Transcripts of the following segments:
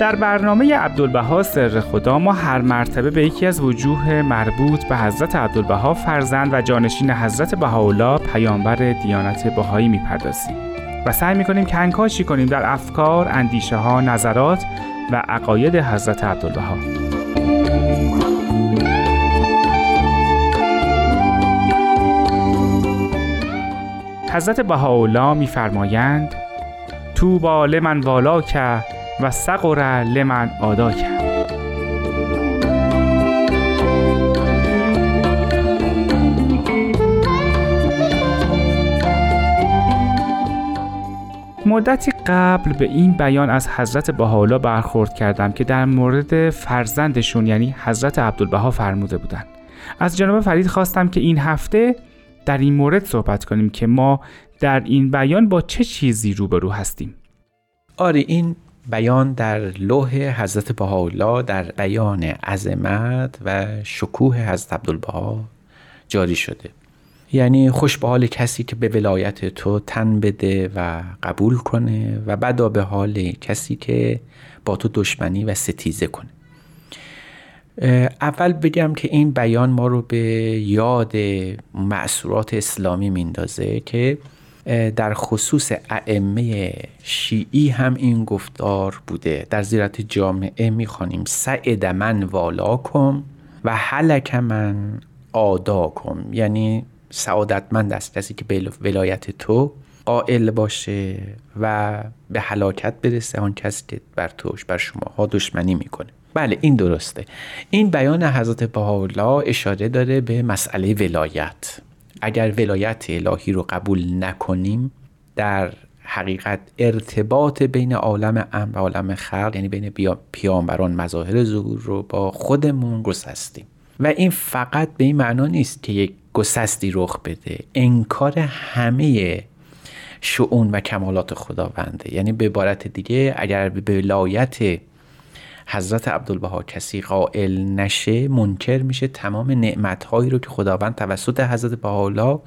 در برنامه عبدالبها سر خدا ما هر مرتبه به یکی از وجوه مربوط به حضرت عبدالبها فرزند و جانشین حضرت بهاءالله پیامبر دیانت بهایی می‌پردازیم و سعی می‌کنیم کنکاشی کنیم در افکار، اندیشه ها، نظرات و عقاید حضرت عبدالبها. حضرت بهاءالله میفرمایند تو با لمن والا که و سقر لمن آدا کرد مدتی قبل به این بیان از حضرت بهاءالله برخورد کردم که در مورد فرزندشون یعنی حضرت عبدالبها فرموده بودند. از جناب فرید خواستم که این هفته در این مورد صحبت کنیم که ما در این بیان با چه چیزی روبرو هستیم آره این بیان در لوح حضرت بهاءالله در بیان عظمت و شکوه حضرت عبدالبها جاری شده. یعنی خوش به حال کسی که به ولایت تو تن بده و قبول کنه و بدا به حال کسی که با تو دشمنی و ستیزه کنه. اول بگم که این بیان ما رو به یاد معصورات اسلامی میندازه که در خصوص ائمه شیعی هم این گفتار بوده. در زیرت جامعه می‌خوانیم. سعد من والاکم و حلک من آداکم. یعنی سعادتمند است کسی که به ولایت تو قائل باشه و به حلاکت برسه. آن کسی که بر توش بر شماها دشمنی می‌کنه. بله این درسته. این بیان حضرت بهاءالله اشاره داره به مسئله ولایت. اگر ولایت الهی رو قبول نکنیم در حقیقت ارتباط بین عالم ام و عالم خلق یعنی بین پیامبران مظاهر ظهور رو با خودمون گسستیم. و این فقط به این معنا نیست که یک گسستی رخ بده. انکار همه شعون و کمالات خداونده. یعنی به عبارت دیگه اگر به ولایت حضرت عبدالبها کسی قائل نشه منکر میشه. تمام نعمتهایی رو که خداوند توسط حضرت بهاءالله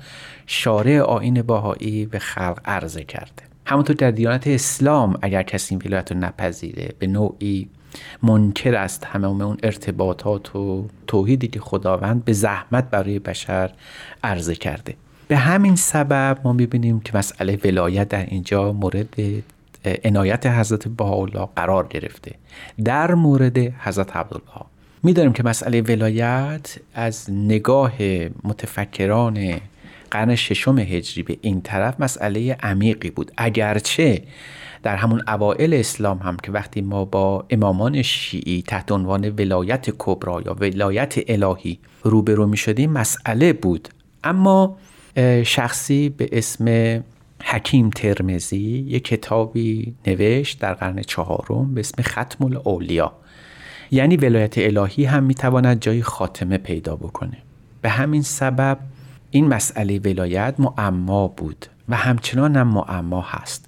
شارع آین بهایی به خلق عرضه کرده. همونطور در دیانت اسلام اگر کسی این ولایت رو نپذیره به نوعی منکر است همه اون ارتباطات و توحیدی که خداوند به زحمت برای بشر عرضه کرده. به همین سبب ما می‌بینیم که مسئله ولایت در اینجا مورد عنایت حضرت بهاءالله قرار گرفته. در مورد حضرت عبدالبها. می‌دانیم که مسئله ولایت از نگاه متفکران قرن ششم هجری به این طرف مسئله عمیقی بود. اگرچه در همون اوائل اسلام هم که وقتی ما با امامان شیعی تحت عنوان ولایت کبرا یا ولایت الهی روبرو می شدیم مسئله بود. اما شخصی به اسم حکیم ترمزی یک کتابی نوشت در قرن چهارم به اسم ختم الاولیا یعنی ولایت الهی هم می‌تواند جای خاتمه پیدا بکنه. به همین سبب این مسئله ولایت معما بود و همچنان هم معما هست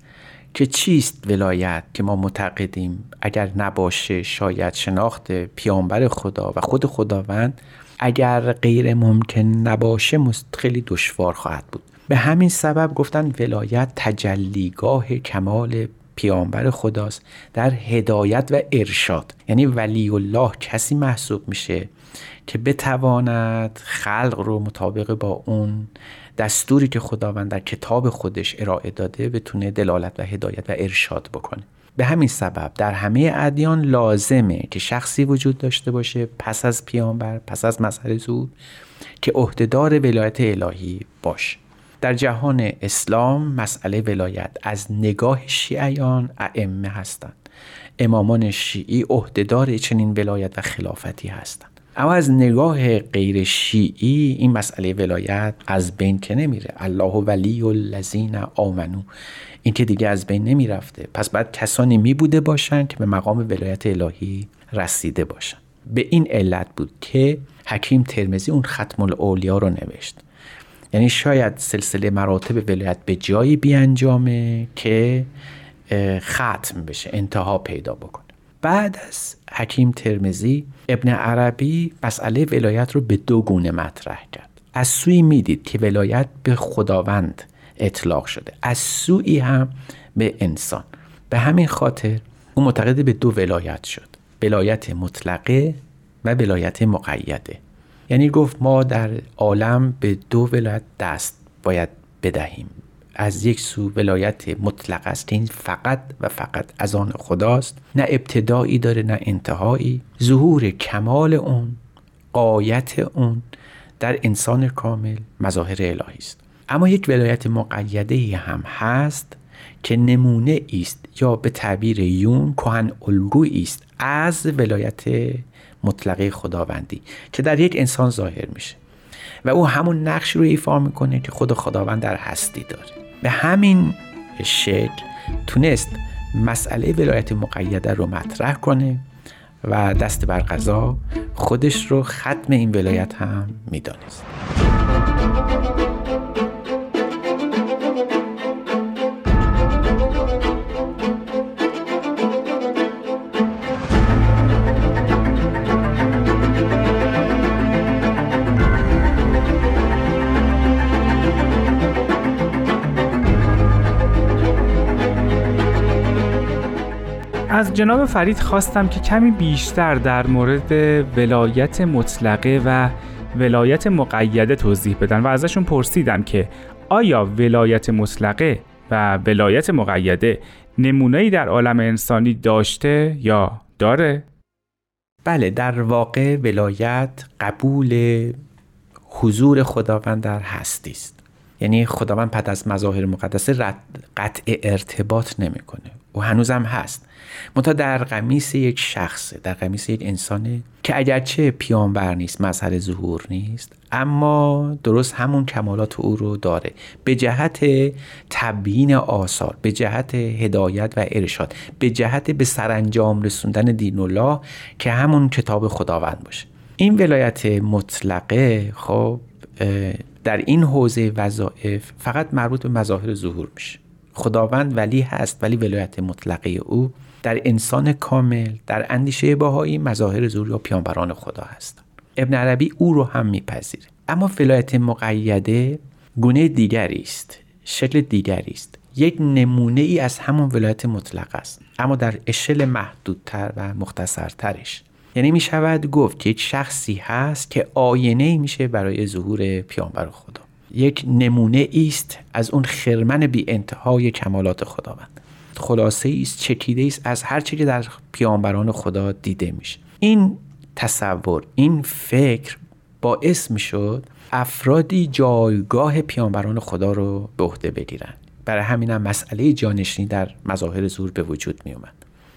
که چیست ولایت که ما معتقدیم اگر نباشه شاید شناخت پیامبر خدا و خود خداوند اگر غیر ممکن نباشه خیلی دشوار خواهد بود. به همین سبب گفتن ولایت تجلیگاه کمال پیامبر خداست در هدایت و ارشاد. یعنی ولی الله کسی محسوب میشه که بتواند خلق رو مطابق با اون دستوری که خداوند در کتاب خودش ارائه داده بتونه دلالت و هدایت و ارشاد بکنه. به همین سبب در همه ادیان لازمه که شخصی وجود داشته باشه پس از پیامبر پس از مسئله زود که عهدهدار ولایت الهی باشه. در جهان اسلام مسئله ولایت. از نگاه شیعیان ائمه هستند. امامان شیعی عهدهدار چنین ولایت و خلافتی هستند. اما از نگاه غیر شیعی این مسئله ولایت از بین که نمیره. الله ولی الذین آمنو. این که دیگه از بین نمی‌رفته. پس بعد کسانی می بوده باشن که به مقام ولایت الهی رسیده باشن. به این علت بود که حکیم ترمزی اون ختم الاولیا رو نوشت. یعنی شاید سلسله مراتب ولایت به جایی بیانجامه که ختم بشه انتها پیدا بکنه. بعد از حکیم ترمزی ابن عربی مسئله ولایت رو به دو گونه مطرح کرد. از سوی می‌دید که ولایت به خداوند اطلاق شده. از سوی هم به انسان. به همین خاطر او معتقد به دو ولایت شد. ولایت مطلقه و ولایت مقیده. یعنی گفت ما در عالم به دو ولایت دست باید بدهیم. از یک سو ولایت مطلق است. این فقط و فقط از آن خداست. نه ابتدایی داره نه انتهایی. ظهور کمال اون قایت اون در انسان کامل مظاهر الهی است. اما یک ولایت مقیده هم هست که نمونه است یا به تعبیر یون کهن الگویی است. از ولایت مطلقه خداوندی که در یک انسان ظاهر میشه. و او همون نقش رو ایفا می‌کنه که خود خداوند در هستی داره. به همین شکل تونست مسئله ولایت مقیده رو مطرح کنه و دست بر قضا خودش رو ختم این ولایت هم می‌دانست. از جناب فرید خواستم که کمی بیشتر در مورد ولایت مطلقه و ولایت مقیده توضیح بدن و ازشون پرسیدم که آیا ولایت مطلقه و ولایت مقیده نمونه‌ای در عالم انسانی داشته یا داره؟ بله در واقع ولایت قبول حضور خداوند در هستی است یعنی خداوند پد از مظاهر مقدسه قطع ارتباط نمی‌کنه و هنوزم هست. منتها در قمیس یک شخصه در قمیس یک انسانه که اگرچه پیانبر نیست مظهر ظهور نیست اما درست همون کمالات او رو داره. به جهت تبیین آثار به جهت هدایت و ارشاد به جهت به سرانجام رسوندن دین الله که همون کتاب خداوند باشه. این ولایت مطلقه خب در این حوزه وظایف فقط مربوط به مظاهر ظهور میشه. خداوند ولی هست ولی ولایت مطلقه او در انسان کامل در اندیشه باهایی مظاهر ظهور یا پیانبران خدا هست. ابن عربی او رو هم میپذیره. اما ولایت مقیده گونه دیگری است شکل دیگری است. یک نمونه ای از همون ولایت مطلق است اما در اشل محدودتر و مختصرترش. یعنی می شود گفت که یک شخصی هست که آینه میشه برای ظهور پیانبر خدا. یک نمونه است از اون خرمن بی انتهای کمالات خداوند. خلاصه است چکیده است از هر چی که در پیامبران خدا دیده میشه. این تصور این فکر باعث می شد افرادی جایگاه پیامبران خدا رو به عهده بگیرن. برای همین هم مسئله جانشینی در مظاهر زور به وجود می اومد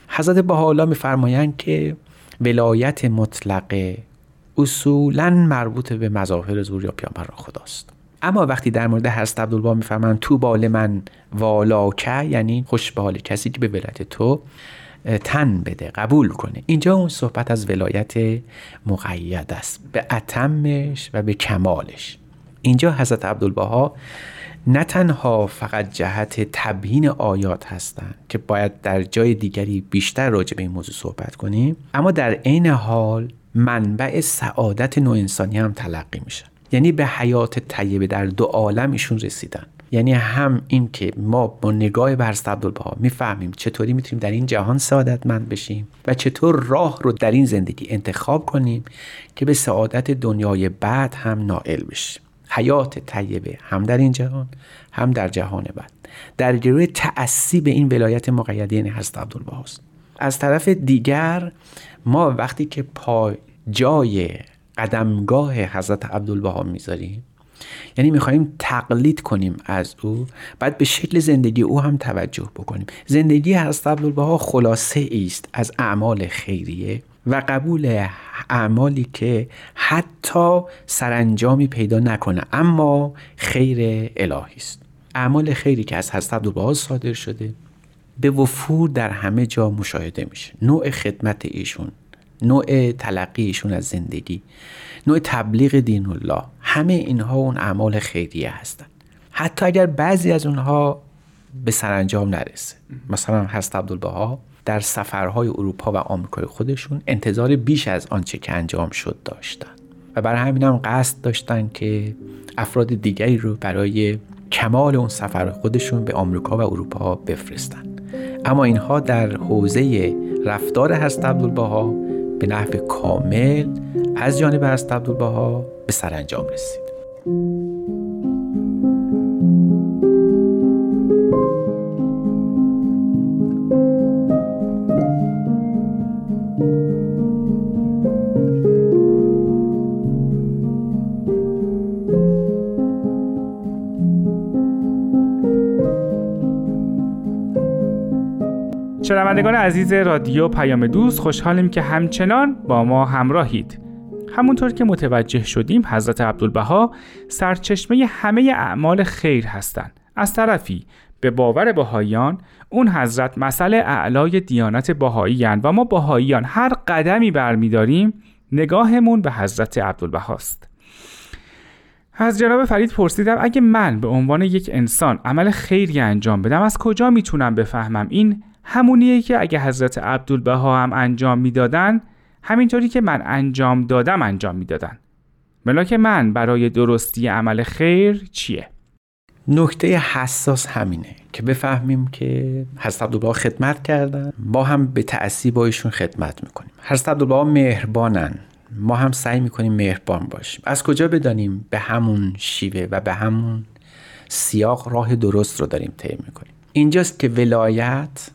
حضرت بها میفرمایند که ولایت مطلقه اصولا مربوط به مظاهر زور یا پیامبران خداست. اما وقتی در مورد حضرت عبدالبا میفرمایند تو بال من والاکه یعنی خوش به حال کسی که به ولایت تو تن بده قبول کنه. اینجا اون صحبت از ولایت مقید است. به اتمش و به کمالش. اینجا حضرت عبدالبها نه تنها فقط جهت تبیین آیات هستند که باید در جای دیگری بیشتر راجع به این موضوع صحبت کنیم اما در عین حال منبع سعادت نوع انسانی هم تلقی میشن. یعنی به حیات طیبه در دو عالم ایشون رسیدن. یعنی هم این که ما با نگاه بر عبدالبها می‌فهمیم چطوری می‌تونیم در این جهان سعادتمند بشیم و چطور راه رو در این زندگی انتخاب کنیم که به سعادت دنیای بعد هم نائل بشیم. حیات طیبه هم در این جهان هم در جهان بعد. در گروه تأسی به این ولایت مقیده یعنی حضرت عبدالبهاست از طرف دیگر ما وقتی که پا جای قدمگاه حضرت عبدالبها می‌ذاریم یعنی می‌خواهیم تقلید کنیم از او بعد به شکل زندگی او هم توجه بکنیم. زندگی حضرت عبدالبها خلاصه است از اعمال خیریه و قبول اعمالی که حتی سرانجامی پیدا نکنه اما خیر الهی است. اعمال خیری که از حضرت عبدالبها صادر شده به وفور در همه جا مشاهده میشه. نوع خدمت ایشون. نوع تلقی ایشون از زندگی نوع تبلیغ دین الله. همه اینها اون اعمال خیریه هستند حتی اگر بعضی از اونها به سرانجام نرسه. مثلا حضرت عبدالبها در سفرهای اروپا و آمریکای خودشون انتظار بیش از آنچه که انجام شد داشتن. و برای همین هم قصد داشتن که افراد دیگری رو برای کمال اون سفر خودشون به آمریکا و اروپا بفرستن. اما اینها در حوزه رفتار حضرت عبدالبها به نحو کامل از جانب حضرت عبدالبها به سرانجام رسید. شنوندگان عزیز رادیو پیام دوست خوشحالیم که همچنان با ما همراهید. همونطور که متوجه شدیم حضرت عبدالبها سرچشمه همه اعمال خیر هستند. از طرفی به باور بهاییان اون حضرت مسئله اعلای دیانت بهایی و ما بهاییان هر قدمی برمیداریم نگاهمون به حضرت عبدالبهاست. از جناب فرید پرسیدم اگه من به عنوان یک انسان عمل خیری انجام بدم از کجا می‌تونم بفهمم این همونیه که اگه حضرت عبدالبها هم انجام می‌دادن همینطوری که من انجام دادم انجام می‌دادن. ملاک من برای درستی عمل خیر چیه؟ نکته حساس همینه که بفهمیم که حضرت عبدالبها خدمت کردن. ما هم به تأثیر با ایشون خدمت می‌کنیم. حضرت عبدالبها مهربانن. ما هم سعی می‌کنیم مهربان باشیم. از کجا بدانیم؟ به همون شیوه و به همون سیاق راه درست رو داریم طی می‌کنیم. اینجاست که ولایت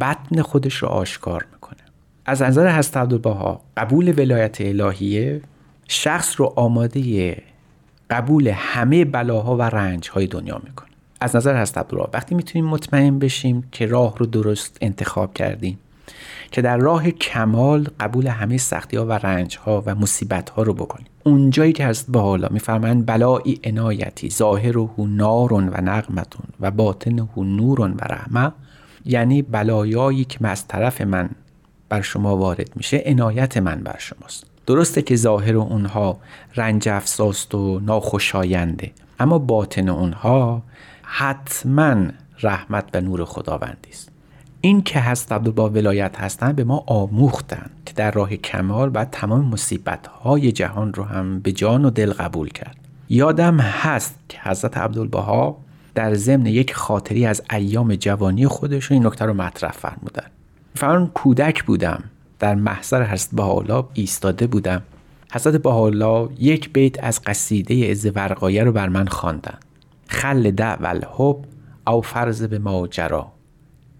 بطن خودش رو آشکار می‌کنه. از نظر حضرت عبدالبها قبول ولایت الهیه شخص رو آماده قبول همه بلاها و رنجهای دنیا می‌کنه. از نظر حضرت عبدالبها وقتی می‌تونیم مطمئن بشیم که راه رو درست انتخاب کردیم که در راه کمال قبول همه سختی ها و رنج ها و مصیبت ها رو بکنیم. اونجایی که هست با حالا میفرمایند بلایی عنایتی ظاهر و نارون و نقمتون و باطن و نورون و رحمه یعنی بلایایی که از طرف من بر شما وارد میشه عنایت من بر شماست. درسته که ظاهر اونها رنج افزاست و ناخوشاینده اما باطن اونها حتما رحمت و نور خداوندی است. این که هست با ولایت هستن به ما آموختن که در راه کمال باید تمام مصیبت های جهان رو هم به جان و دل قبول کرد. یادم هست که حضرت عبدالبها در ضمن یک خاطری از ایام جوانی خودشون این نکته رو مطرح فرمودن. فرمان کودک بودم. در محضر حضرت بهاءالله ایستاده بودم. حضرت بهاءالله یک بیت از قصیده از ورقایه رو بر من خواندن. خل دعو الحب او فرض به ماجرا.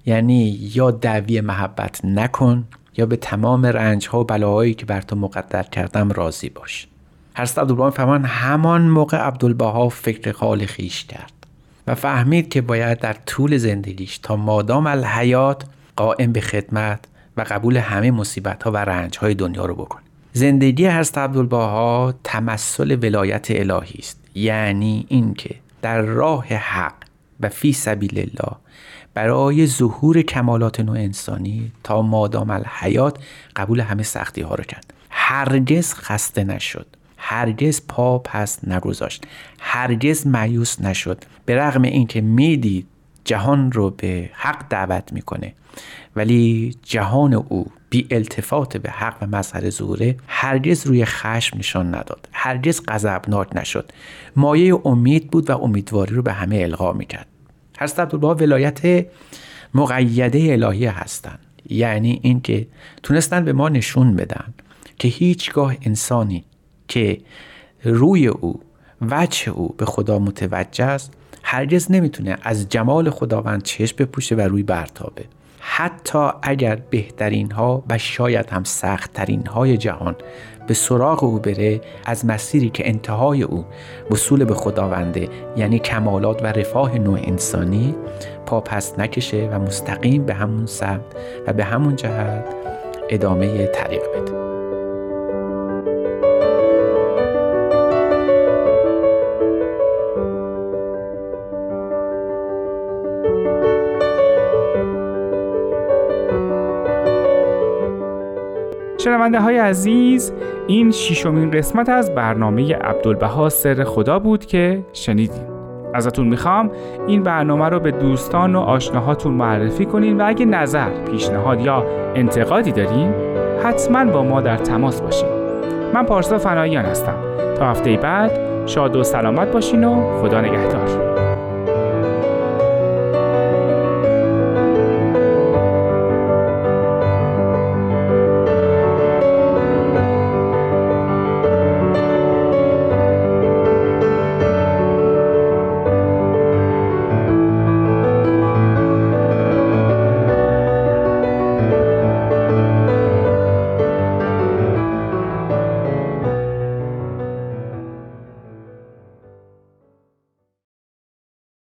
یعنی یا دعوی محبت نکن یا به تمام رنج ها و بلاهایی که بر تو مقدر کردم راضی باش. حضرت عبدالبها فرمان همان موقع عبدالبها فکر خال خیش کرد. و فهمید که باید در طول زندگیش تا مادام الحیات قائم به خدمت و قبول همه مصیبت ها و رنج های دنیا رو بکنه. زندگی حضرت عبدالبها تمثل ولایت الهی است. یعنی اینکه در راه حق و فی سبیل الله برای ظهور کمالات نوع انسانی تا مادام الحیات قبول همه سختی ها رو کرد. هرگز خسته نشد. هرگز پا پس نگذاشت. هرگز مایوس نشد. به رغم اینکه می‌دید جهان رو به حق دعوت می‌کنه. ولی جهان او بی التفات به حق و مظهر زوره هرگز روی خشم نشان نداد. هرگز غضبناک نشد. مایه امید بود و امیدواری رو به همه القا می‌کرد. حضرت عبدالبها ولایت مقیده الهی هستند. یعنی اینکه تونستن به ما نشون بدن که هیچگاه انسانی که روی او وجه او به خدا متوجه است هرگز نمی‌تونه از جمال خداوند چشم بپوشه و روی برتابه. حتی اگر بهترین ها و شاید هم سختترین های جهان به سراغ او بره از مسیری که انتهای او وصول به خداونده یعنی کمالات و رفاه نوع انسانی پا پس نکشه و مستقیم به همون سمت و به همون جهت ادامه طریق بده. شنونده های عزیز این ششمین قسمت از برنامه عبدالبها سر خدا بود که شنیدین. ازتون می‌خوام این برنامه رو به دوستان و آشناهاتون معرفی کنین و اگه نظر، پیشنهاد یا انتقادی دارین حتما با ما در تماس باشین. من پارسا فناییان هستم. تا هفته بعد شاد و سلامت باشین و خدا نگهدار.